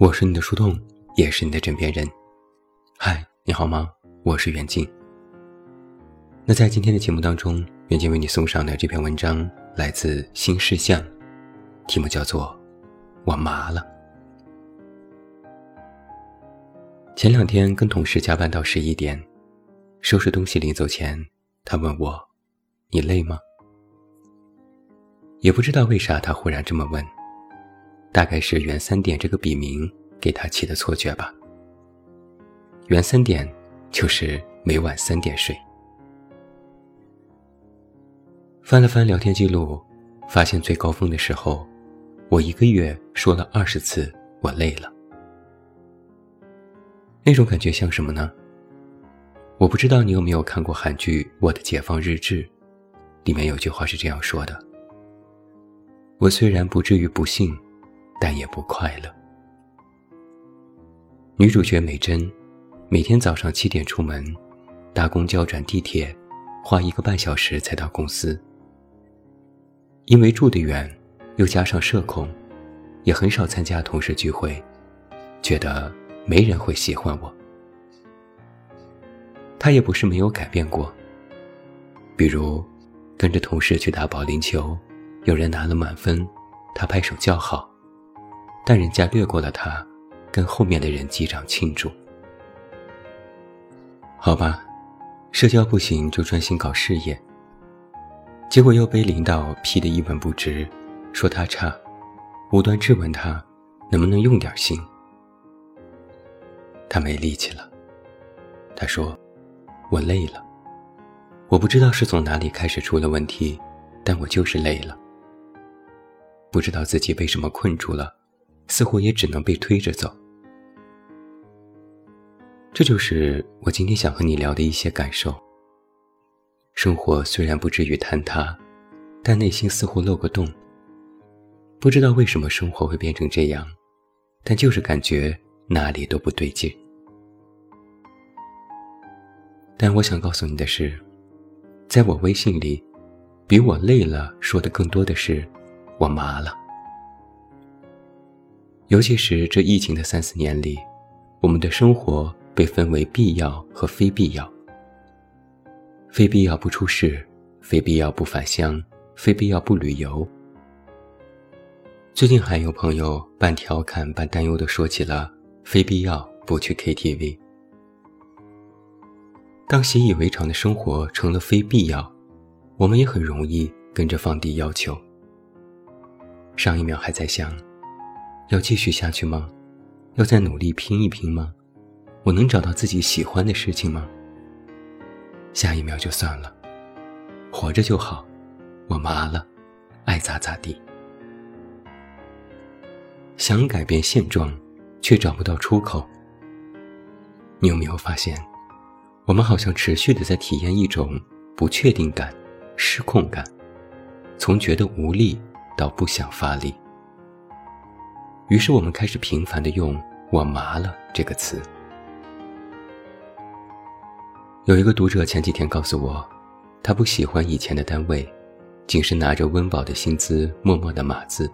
我是你的树洞，也是你的枕边人。嗨，你好吗？我是袁静。那在今天的节目当中，袁静为你送上的这篇文章来自新事项，题目叫做《我麻了》。前两天跟同事加班到十一点，收拾东西临走前，他问我：“你累吗？”也不知道为啥他忽然这么问。大概是袁三点这个笔名给他起的错觉吧。袁三点就是每晚三点睡。翻了翻聊天记录，发现最高峰的时候，我一个月说了二十次我累了。那种感觉像什么呢？我不知道你有没有看过韩剧《我的解放日志》，里面有句话是这样说的：“我虽然不至于不幸。”但也不快乐。女主角美珍，每天早上七点出门，搭公交转地铁，花一个半小时才到公司。因为住得远，又加上社恐，也很少参加同事聚会，觉得没人会喜欢我。她也不是没有改变过，比如跟着同事去打保龄球，有人拿了满分，她拍手叫好。但人家略过了他，跟后面的人击掌庆祝。好吧，社交不行就专心搞事业。结果又被领导批得一文不值，说他差，无端质问他能不能用点心。他没力气了，他说：“我累了，我不知道是从哪里开始出了问题，但我就是累了，不知道自己被什么困住了。”似乎也只能被推着走，这就是我今天想和你聊的一些感受。生活虽然不至于坍塌，但内心似乎漏个洞。不知道为什么生活会变成这样，但就是感觉哪里都不对劲。但我想告诉你的是，在我微信里，比我累了说的更多的是，我麻了。尤其是这疫情的三四年里，我们的生活被分为必要和非必要。非必要不出事，非必要不返乡，非必要不旅游。最近还有朋友半调侃半担忧地说起了非必要不去 KTV。当习以为常的生活成了非必要，我们也很容易跟着放低要求。上一秒还在想。要继续下去吗？要再努力拼一拼吗？我能找到自己喜欢的事情吗？下一秒就算了，活着就好，我麻了，爱咋咋地。想改变现状，却找不到出口。你有没有发现，我们好像持续的在体验一种不确定感、失控感，从觉得无力到不想发力。于是我们开始频繁的用“我麻了”这个词。有一个读者前几天告诉我，他不喜欢以前的单位，仅是拿着温饱的薪资默默的码字。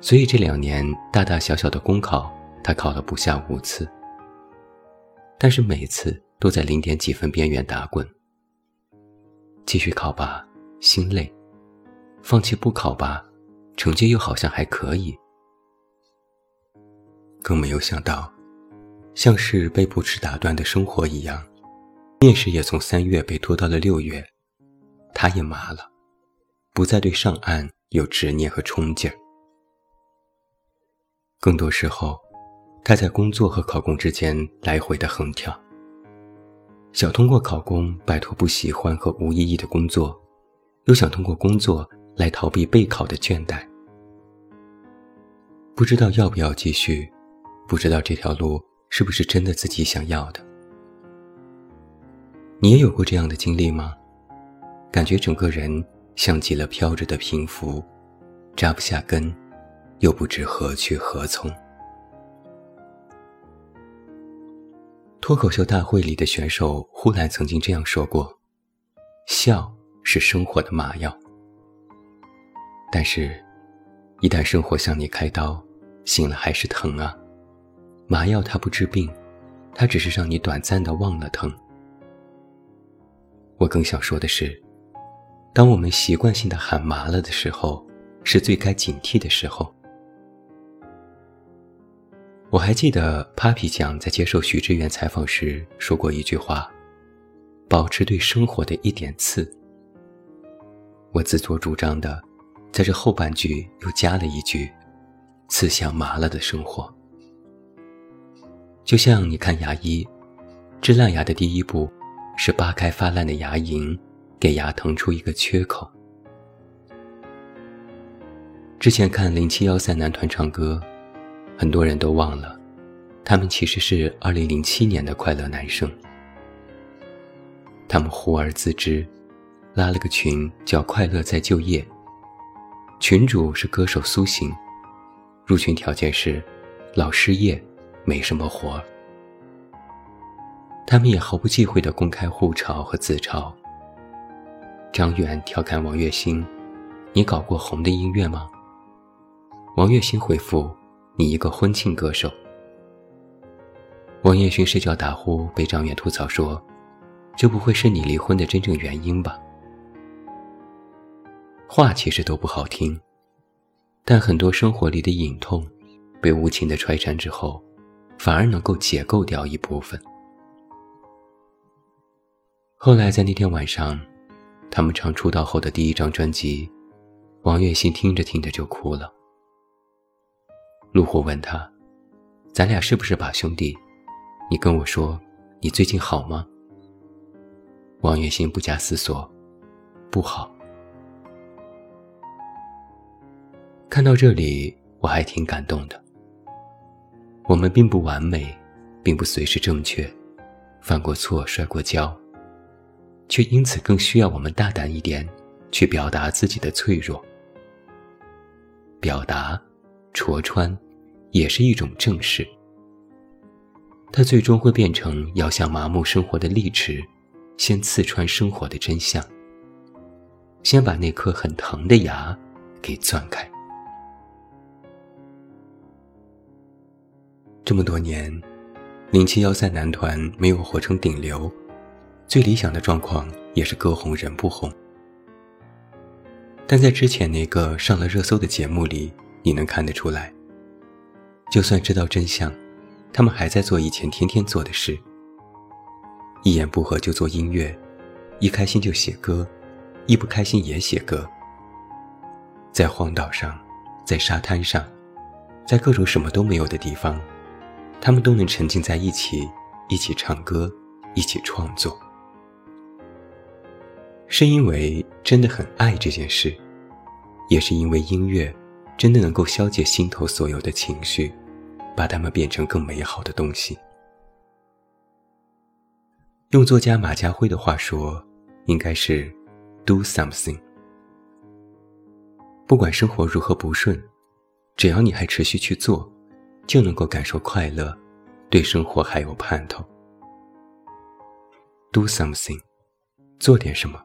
所以这两年大大小小的公考，他考了不下五次。但是每次都在零点几分边缘打滚。继续考吧，心累；放弃不考吧，成绩又好像还可以。更没有想到，像是被不迟打断的生活一样，面试也从三月被拖到了六月，他也麻了，不再对上岸有执念和冲劲儿。更多时候，他在工作和考公之间来回的横跳，想通过考公摆脱不喜欢和无意义的工作，又想通过工作来逃避备考的倦怠，不知道要不要继续。不知道这条路是不是真的自己想要的？你也有过这样的经历吗？感觉整个人像极了飘着的平浮，扎不下根，又不知何去何从。脱口秀大会里的选手呼兰曾经这样说过：“笑是生活的麻药，但是，一旦生活向你开刀。”醒了还是疼啊。麻药它不治病，它只是让你短暂的忘了疼。我更想说的是，当我们习惯性的喊麻了的时候，是最该警惕的时候。我还记得 Papi 酱在接受徐志远采访时说过一句话：“保持对生活的一点刺。”我自作主张的，在这后半句又加了一句：“刺向麻了的生活。”就像你看牙医，治烂牙的第一步，是扒开发烂的牙龈，给牙腾出一个缺口。之前看零七幺三男团唱歌。很多人都忘了，他们其实是2007年的快乐男生。他们忽而自知，拉了个群叫“快乐在就业”，群主是歌手苏醒，入群条件是老失业，没什么活。他们也毫不忌讳地公开互嘲和自嘲。张远调侃王栎鑫：“你搞过红的音乐吗？”王栎鑫回复。你一个婚庆歌手，王栎鑫睡觉打呼被张远吐槽说：“这不会是你离婚的真正原因吧？”话其实都不好听，但很多生活里的隐痛，被无情的揣穿之后，反而能够解构掉一部分。后来在那天晚上，他们唱出道后的第一张专辑，王栎鑫听着听着就哭了。陆虎问他：“咱俩是不是把兄弟？你跟我说，你最近好吗？”王栎鑫不假思索：“不好。”看到这里，我还挺感动的。我们并不完美，并不随时正确，犯过错，摔过跤，却因此更需要我们大胆一点，去表达自己的脆弱。表达。戳穿，也是一种正视。它最终会变成要向麻木生活的利齿，先刺穿生活的真相，先把那颗很疼的牙给钻开。这么多年，零七幺三男团没有活成顶流，最理想的状况也是歌红人不红。但在之前那个上了热搜的节目里。你能看得出来，就算知道真相，他们还在做以前天天做的事。一言不合就做音乐，一开心就写歌，一不开心也写歌。在荒岛上，在沙滩上，在各种什么都没有的地方，他们都能沉浸在一起，一起唱歌，一起创作。是因为真的很爱这件事，也是因为音乐。真的能够消解心头所有的情绪，把它们变成更美好的东西。用作家马家辉的话说，应该是 “do something”。不管生活如何不顺，只要你还持续去做，就能够感受快乐，对生活还有盼头。do something，做点什么，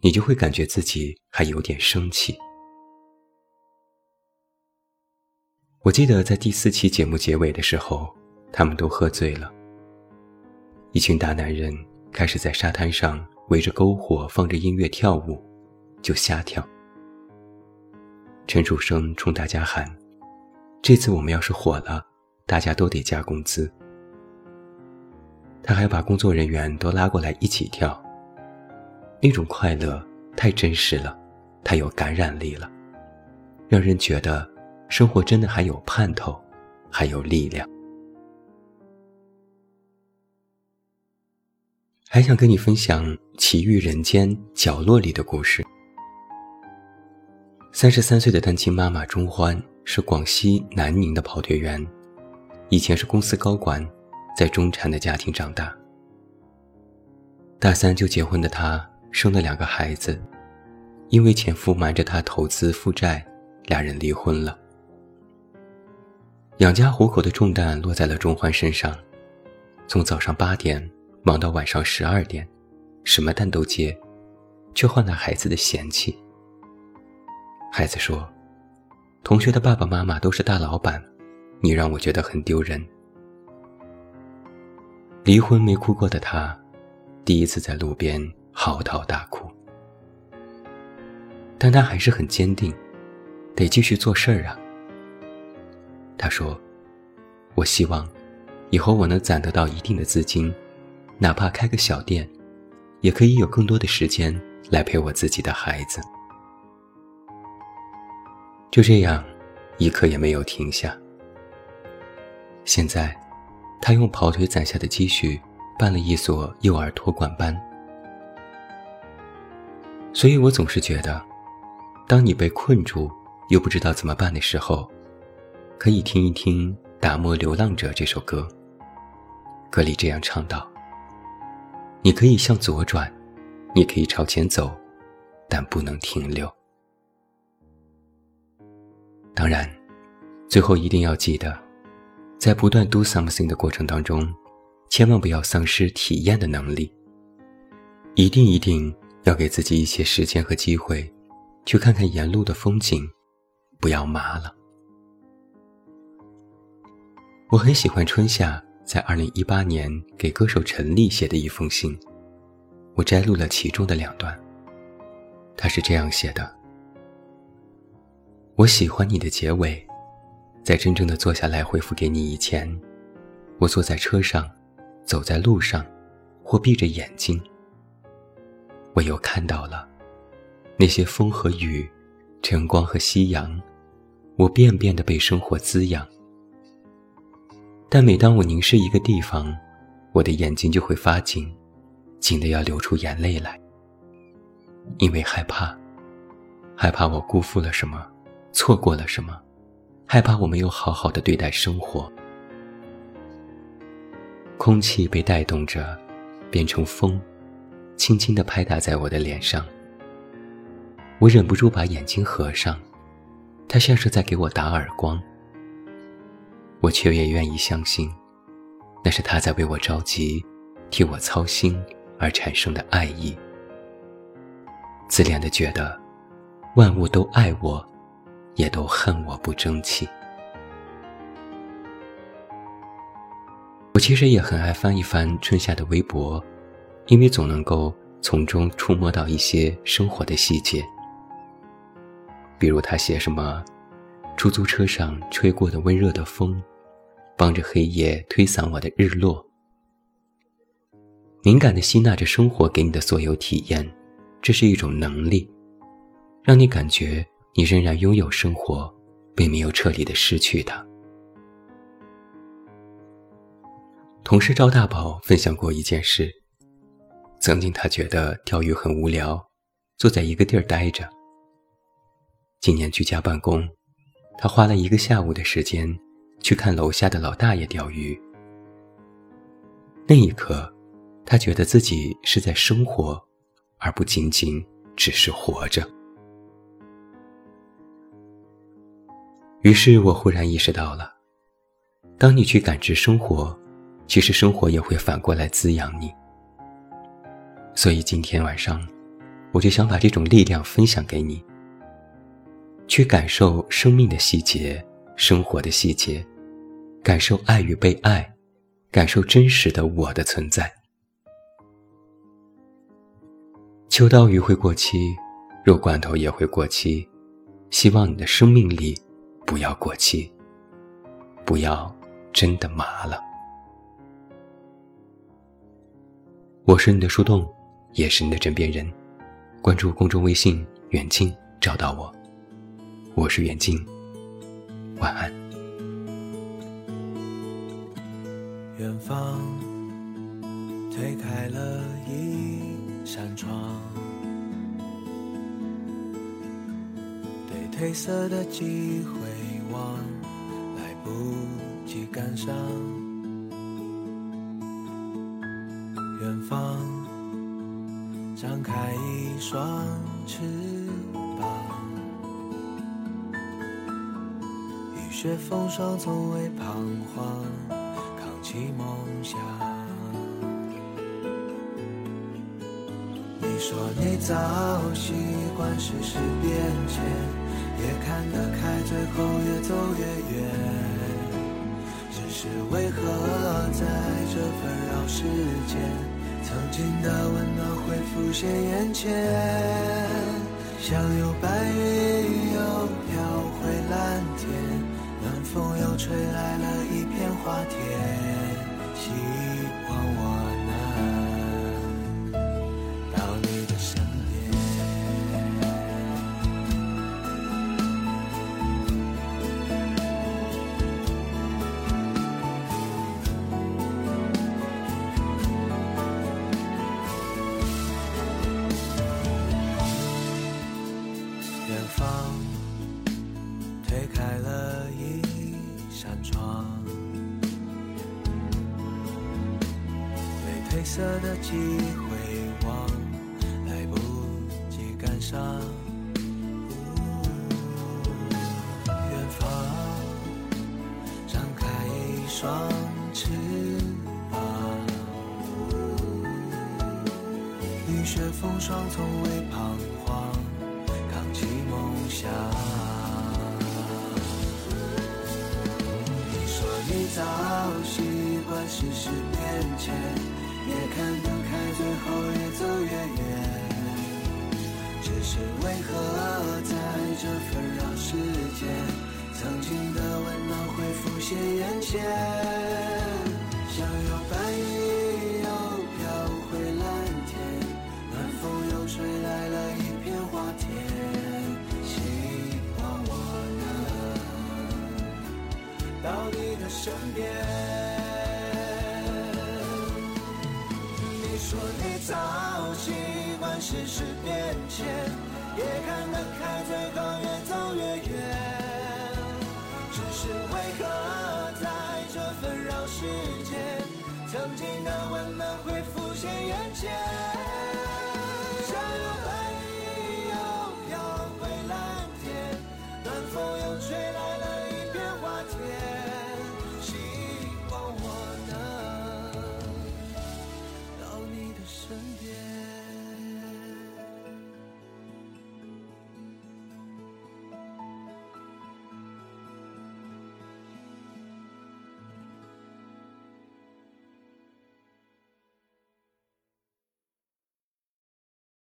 你就会感觉自己还有点生气。我记得在第四期节目结尾的时候，他们都喝醉了。一群大男人开始在沙滩上围着篝火放着音乐跳舞，就瞎跳。陈楚生冲大家喊：“这次我们要是火了，大家都得加工资。”他还把工作人员都拉过来一起跳。那种快乐太真实了，太有感染力了，让人觉得。生活真的还有盼头，还有力量。还想跟你分享《奇遇人间》角落里的故事。三十三岁的单亲妈妈钟欢是广西南宁的跑腿员，以前是公司高管，在中产的家庭长大。大三就结婚的她生了两个孩子，因为前夫瞒着她投资负债，俩人离婚了。养家糊口的重担落在了钟欢身上，从早上八点忙到晚上十二点，什么单都接，却换来孩子的嫌弃。孩子说：“同学的爸爸妈妈都是大老板，你让我觉得很丢人。离婚没哭过的他，第一次在路边嚎啕大哭，但他还是很坚定，得继续做事儿啊。他说：“我希望以后我能攒得到一定的资金，哪怕开个小店，也可以有更多的时间来陪我自己的孩子。”就这样，一刻也没有停下。现在。他用跑腿攒下的积蓄办了一所幼儿托管班，所以我总是觉得，当你被困住又不知道怎么办的时候，可以听一听《打磨流浪者》这首歌。歌里这样唱道：“你可以向左转，你可以朝前走，但不能停留。”当然，最后一定要记得。在不断 do something 的过程当中，千万不要丧失体验的能力。一定一定要给自己一些时间和机会，去看看沿路的风景，不要麻了。我很喜欢春夏在二零一八年给歌手陈粒写的一封信，我摘录了其中的两段。他是这样写的：“我喜欢你的结尾。”在真正的坐下来回复给你以前，我坐在车上，走在路上，或闭着眼睛，我又看到了那些风和雨，晨光和夕阳，我遍遍的被生活滋养。但每当我凝视一个地方，我的眼睛就会发紧，紧的要流出眼泪来，因为害怕，害怕我辜负了什么，错过了什么。害怕我没有好好的对待生活，空气被带动着，变成风，轻轻地拍打在我的脸上。我忍不住把眼睛合上，它像是在给我打耳光。我却也愿意相信，那是他在为我着急，替我操心而产生的爱意。自恋的觉得，万物都爱我。也都恨我不争气。我其实也很爱翻一翻春夏的微博，因为总能够从中触摸到一些生活的细节。比如他写什么，出租车上吹过的温热的风，帮着黑夜推散我的日落。敏感的吸纳着生活给你的所有体验，这是一种能力，让你感觉。你仍然拥有生活，并没有彻底的失去它。同事赵大宝分享过一件事：曾经他觉得钓鱼很无聊，坐在一个地儿待着。今年居家办公，他花了一个下午的时间去看楼下的老大爷钓鱼。那一刻，他觉得自己是在生活，而不仅仅只是活着。于是我忽然意识到了，当你去感知生活，其实生活也会反过来滋养你。所以今天晚上，我就想把这种力量分享给你，去感受生命的细节、生活的细节，感受爱与被爱，感受真实的我的存在。秋刀鱼会过期，肉罐头也会过期，希望你的生命力。不要过期，不要真的麻了。我是你的树洞，也是你的枕边人。关注公众微信“远近”，找到我。我是远近，晚安。远方推开了一扇窗。褪色的机会张开一双翅膀，雨雪风霜从未彷徨，扛起梦想。你说你早习惯世事变迁。也看得开，最后越走越远。只是为何在这纷扰世间，曾经的温暖会浮现眼前？像有白云又飘回蓝天，暖风又吹来了一片花田。希望我色的记忆回望，来不及感伤。远方张开一双翅膀，雨雪风霜从未彷徨，扛起梦想。你说你早习惯世事变迁，也看得开，最后越走越远。只是为何在这纷扰世间，曾经的温暖会浮现眼前？像有白云又飘回蓝天，暖风又吹来了一片花田。希望我能到你的身边。早习惯世事变迁，也看得开，最后越走越远。只是为何在这纷扰世间，曾经的温暖会浮现眼前？